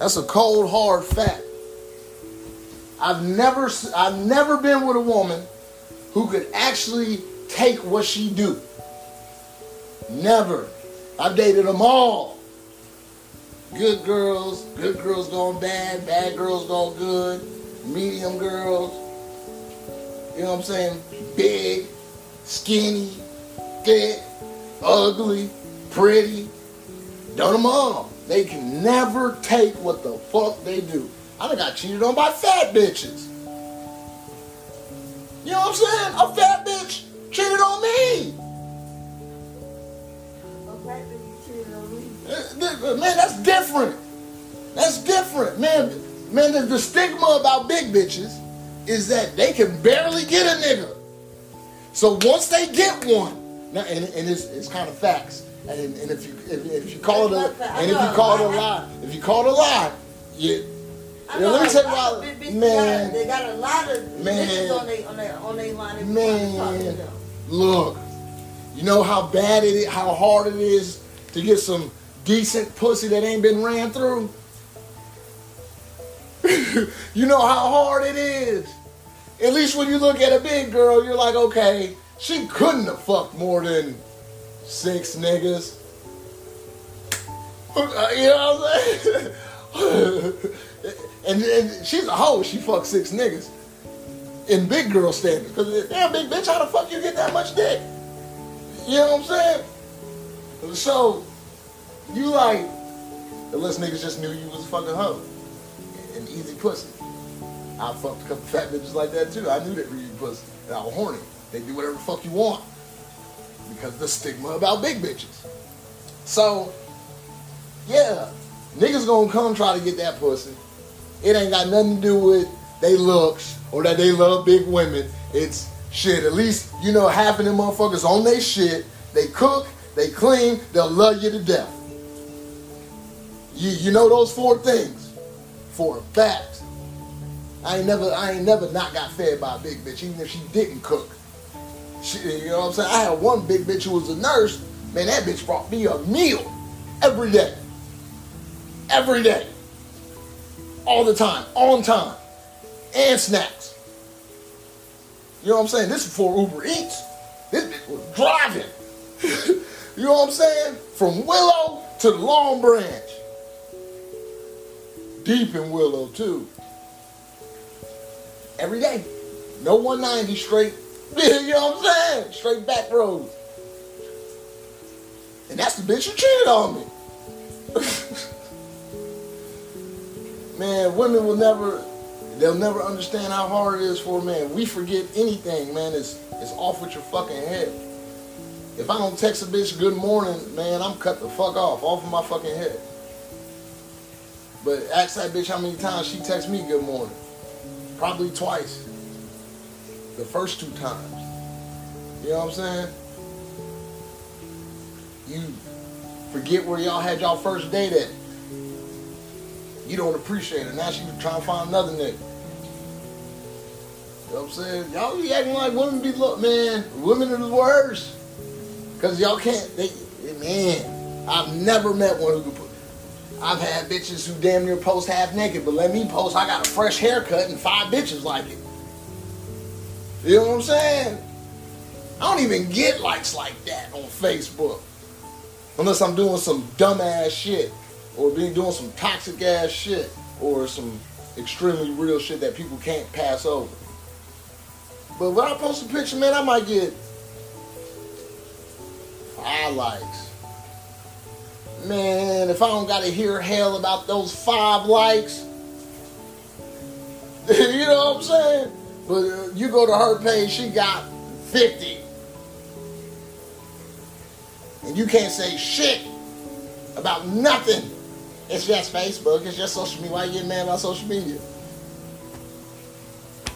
That's a cold, hard fact. I've never, I've never been with a woman who could actually take what she do. Never. I've dated them all. Good girls, good girls going bad, bad girls going good, medium girls. You know what I'm saying? Big, skinny, thick, ugly, pretty. Done them all. They can never take what the fuck they do. I done got cheated on by fat bitches. You know what I'm saying? A fat bitch cheated on me. A fat bitch cheated on me. Eh, man, that's different. That's different. Man, man, the, the stigma about big bitches is that they can barely get a nigga. So once they get one, now, and, and it's, it's kind of facts. And, and if you if, if you call it a and if you call it a lie, if you call it a lie, you. Yeah, let me tell you why, man. They got a lot of man, on their on their on their line. Man, look, you know how bad it is, how hard it is to get some decent pussy that ain't been ran through. you know how hard it is. At least when you look at a big girl, you're like, okay, she couldn't have fucked more than six niggas. Uh, you know what I'm saying? and, and she's a hoe. She fucked six niggas in big girl standards. Because damn, big bitch, how the fuck you get that much dick? You know what I'm saying? So you like, unless niggas just knew you was a fucking hoe an easy pussy. I fucked a couple fat bitches like that too. I knew they were easy pussy. And I was horny. They do whatever the fuck you want because the stigma about big bitches. So, yeah, niggas gonna come try to get that pussy. It ain't got nothing to do with they looks or that they love big women. It's shit. At least you know half of them motherfuckers on they shit. They cook, they clean, they'll love you to death. You you know those four things for a fact. I ain't never I ain't never not got fed by a big bitch, even if she didn't cook. She, you know what I'm saying? I had one big bitch who was a nurse. Man, that bitch brought me a meal every day. Every day. All the time. On time. And snacks. You know what I'm saying? This is before Uber Eats. This bitch was driving. you know what I'm saying? From Willow to the Long Branch. Deep in Willow, too. Every day. No 190 straight you know what I'm saying? Straight back road. And that's the bitch who cheated on me. man, women will never, they'll never understand how hard it is for a man. We forget anything, man. It's, it's off with your fucking head. If I don't text a bitch good morning, man, I'm cut the fuck off, off of my fucking head. But ask that bitch how many times she texts me good morning. Probably twice the first two times. You know what I'm saying? You forget where y'all had y'all first date at. You don't appreciate it. Now she trying to find another nigga. You know what I'm saying? Y'all be acting like women be look, man. Women are the worst. Cause y'all can't. They, man, I've never met one who could put. I've had bitches who damn near post half naked, but let me post. I got a fresh haircut and five bitches like it. You know what I'm saying? I don't even get likes like that on Facebook. Unless I'm doing some dumbass shit. Or being doing some toxic ass shit. Or some extremely real shit that people can't pass over. But when I post a picture, man, I might get five likes. Man, if I don't gotta hear hell about those five likes, you know what I'm saying? But you go to her page, she got 50. And you can't say shit about nothing. It's just Facebook, it's just social media. Why you getting mad about social media?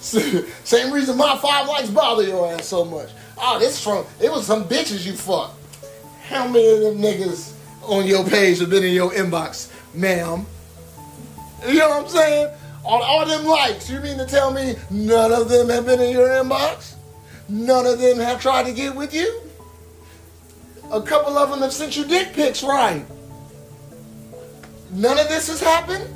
Same reason my five likes bother your ass so much. Oh, this from it was some bitches you fucked. How many of them niggas on your page have been in your inbox, ma'am? You know what I'm saying? On all them likes, you mean to tell me none of them have been in your inbox? None of them have tried to get with you? A couple of them have sent you dick pics, right? None of this has happened?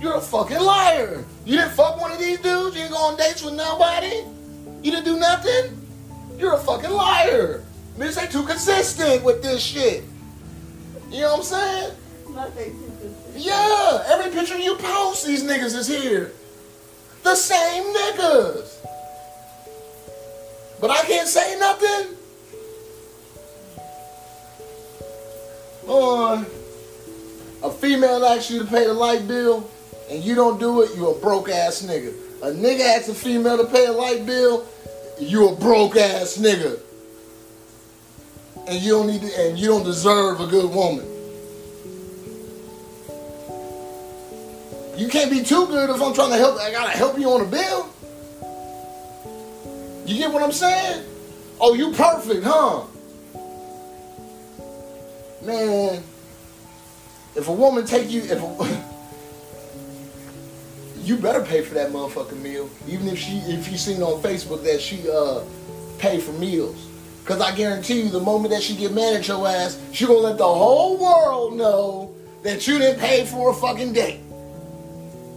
You're a fucking liar. You didn't fuck one of these dudes. You didn't go on dates with nobody. You didn't do nothing. You're a fucking liar. Bitch, they too consistent with this shit. You know what I'm saying? Yeah, every picture you post, these niggas is here. The same niggas. But I can't say nothing. Or a female asks you to pay the light bill and you don't do it, you a broke ass nigga. A nigga asks a female to pay a light bill, you a broke ass nigga. And you don't need to, and you don't deserve a good woman. You can't be too good if I'm trying to help. I gotta help you on a bill. You get what I'm saying? Oh, you perfect, huh? Man, if a woman take you, if a, you better pay for that motherfucking meal, even if she, if you seen on Facebook that she uh pay for meals. Cause I guarantee you, the moment that she get mad at your ass, she gonna let the whole world know that you didn't pay for a fucking date,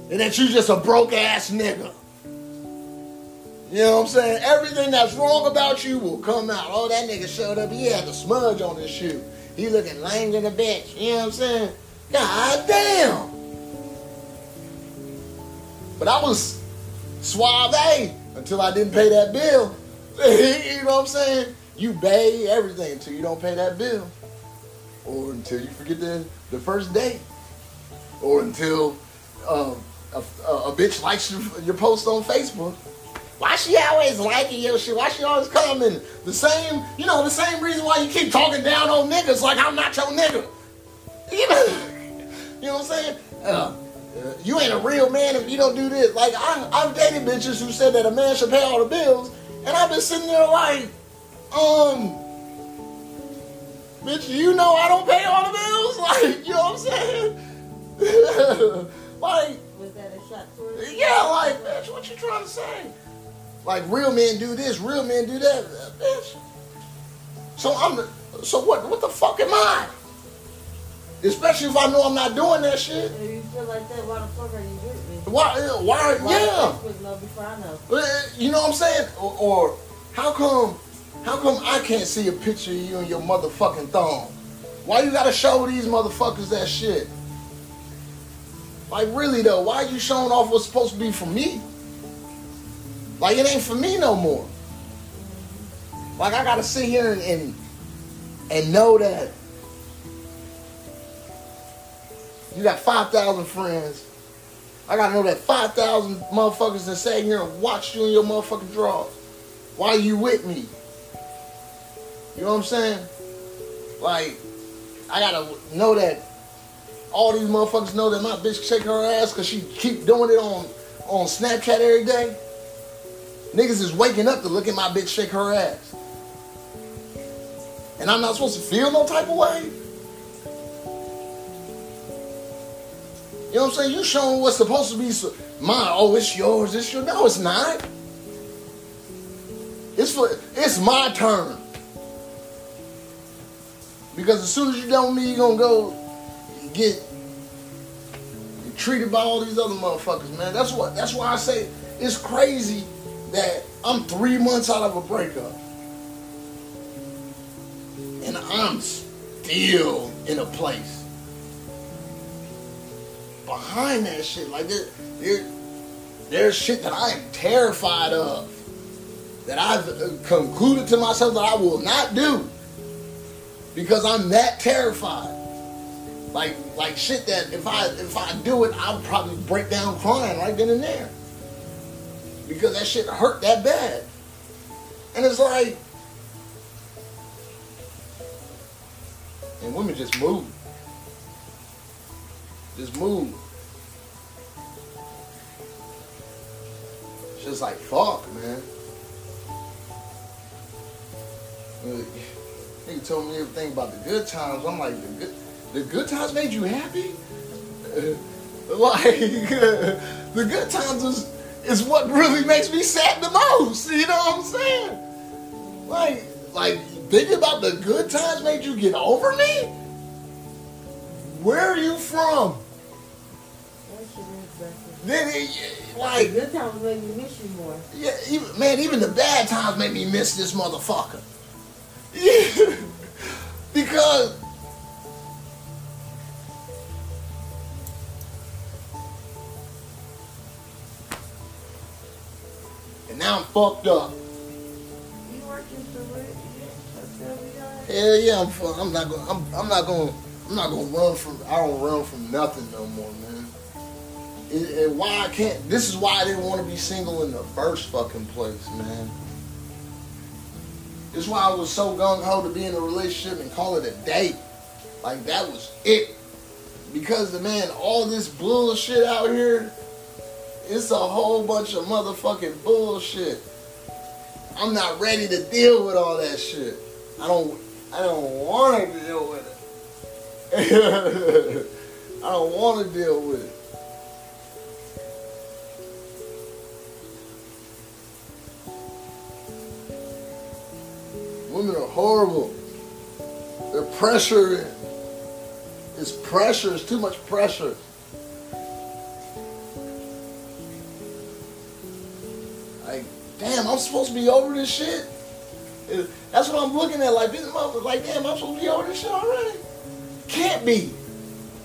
and that you just a broke ass nigga. You know what I'm saying? Everything that's wrong about you will come out. Oh, that nigga showed up. He had a smudge on his shoe. He looking lame in the bitch. You know what I'm saying? God damn. But I was suave until I didn't pay that bill. you know what I'm saying? You pay everything until you don't pay that bill. Or until you forget the, the first date. Or until um, a, a, a bitch likes your, your post on Facebook. Why she always liking your shit? Why she always coming? The same, you know, the same reason why you keep talking down on niggas like I'm not your nigga. You know, you know what I'm saying? Uh, you ain't a real man if you don't do this. Like I, I've dated bitches who said that a man should pay all the bills, and I've been sitting there like, um, bitch, you know I don't pay all the bills. Like, you know what I'm saying? like, Yeah, like, bitch, what you trying to say? Like real men do this, real men do that, bitch. So I'm so what? What the fuck am I? Especially if I know I'm not doing that shit. If you feel like that, why the fuck are you with me? Why? Why? why yeah. Know before I know. Uh, you know what I'm saying? Or, or how come? How come I can't see a picture of you and your motherfucking thong? Why you gotta show these motherfuckers that shit? Like really though, why are you showing off what's supposed to be for me? Like it ain't for me no more. Like I gotta sit here and and, and know that you got five thousand friends. I gotta know that five thousand motherfuckers that sat here and watched you in your motherfucking drawers. Why are you with me? You know what I'm saying? Like, I gotta know that all these motherfuckers know that my bitch shake her ass because she keep doing it on on Snapchat every day. Niggas is waking up to look at my bitch shake her ass. And I'm not supposed to feel no type of way? You know what I'm saying? You showing what's supposed to be mine. Oh, it's yours. It's your. No, it's not. It's for. It's my turn. Because as soon as you done with me, you gonna go get treated by all these other motherfuckers, man. That's what. That's why I say it's crazy that I'm three months out of a breakup. And I'm still in a place behind that shit. Like there, there, there's shit that I am terrified of. That I've uh, concluded to myself that I will not do. Because I'm that terrified. Like like shit that if I if I do it, I'll probably break down crying right then and there because that shit hurt that bad. And it's like, and women just move. Just move. Just like, fuck, man. He told me everything about the good times. I'm like, the good, the good times made you happy? Uh, like, the good times is is what really makes me sad the most. You know what I'm saying? Like, like thinking about the good times made you get over me. Where are you from? then it, like good times make me miss you more. Yeah, even, man, even the bad times make me miss this motherfucker. Yeah, because I'm fucked up. You working for it? Hell yeah, I'm. I'm not going. I'm. I'm not gonna. I'm not gonna run from. I don't run from nothing no more, man. And why I can't. This is why I didn't want to be single in the first fucking place, man. This is why I was so gung ho to be in a relationship and call it a date. Like that was it. Because the man, all this bullshit out here, it's a whole bunch of motherfucking bullshit. I'm not ready to deal with all that shit. I don't I don't want to deal with it. I don't want to deal with it. Women are horrible. They're pressure. It's pressure. It's too much pressure. Like, damn, I'm supposed to be over this shit. That's what I'm looking at. Like, this motherfucker, like, damn, I'm supposed to be over this shit already. Can't be.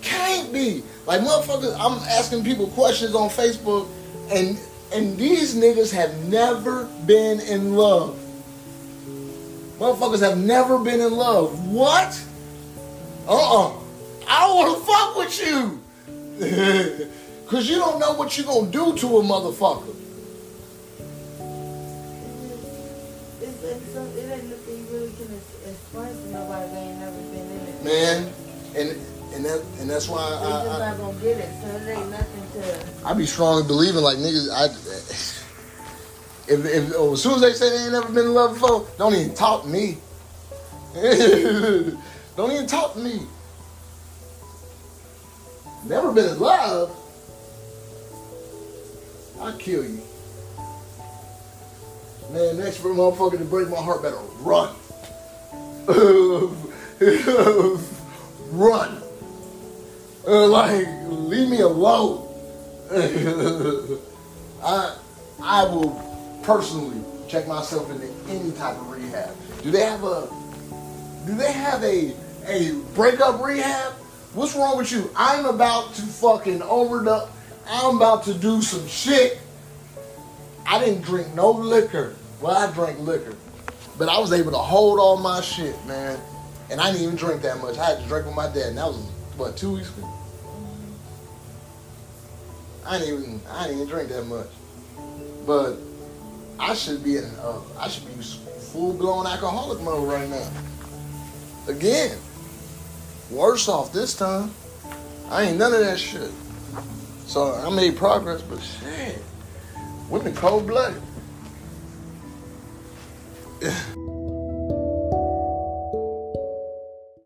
Can't be. Like, motherfuckers, I'm asking people questions on Facebook, and and these niggas have never been in love. Motherfuckers have never been in love. What? Uh-uh. I don't want to fuck with you. Because you don't know what you're to do to a motherfucker. Man, and and that and that's why I, I, just not gonna get it. So it ain't nothing to. I be strongly believing like niggas. I if, if oh, as soon as they say they ain't never been in love before, don't even talk to me. don't even talk to me. Never been in love. I'll kill you. Man, next for motherfucker to break my heart better run. run. Uh, like, leave me alone. I I will personally check myself into any type of rehab. Do they have a do they have a a breakup rehab? What's wrong with you? I'm about to fucking overdose. I'm about to do some shit. I didn't drink no liquor. Well, I drank liquor, but I was able to hold all my shit, man. And I didn't even drink that much. I had to drink with my dad, and that was what two weeks ago. I didn't even I didn't even drink that much, but I should be in, uh, I should be full blown alcoholic mode right now. Again, worse off this time. I ain't none of that shit. So I made progress, but shit, women cold blooded.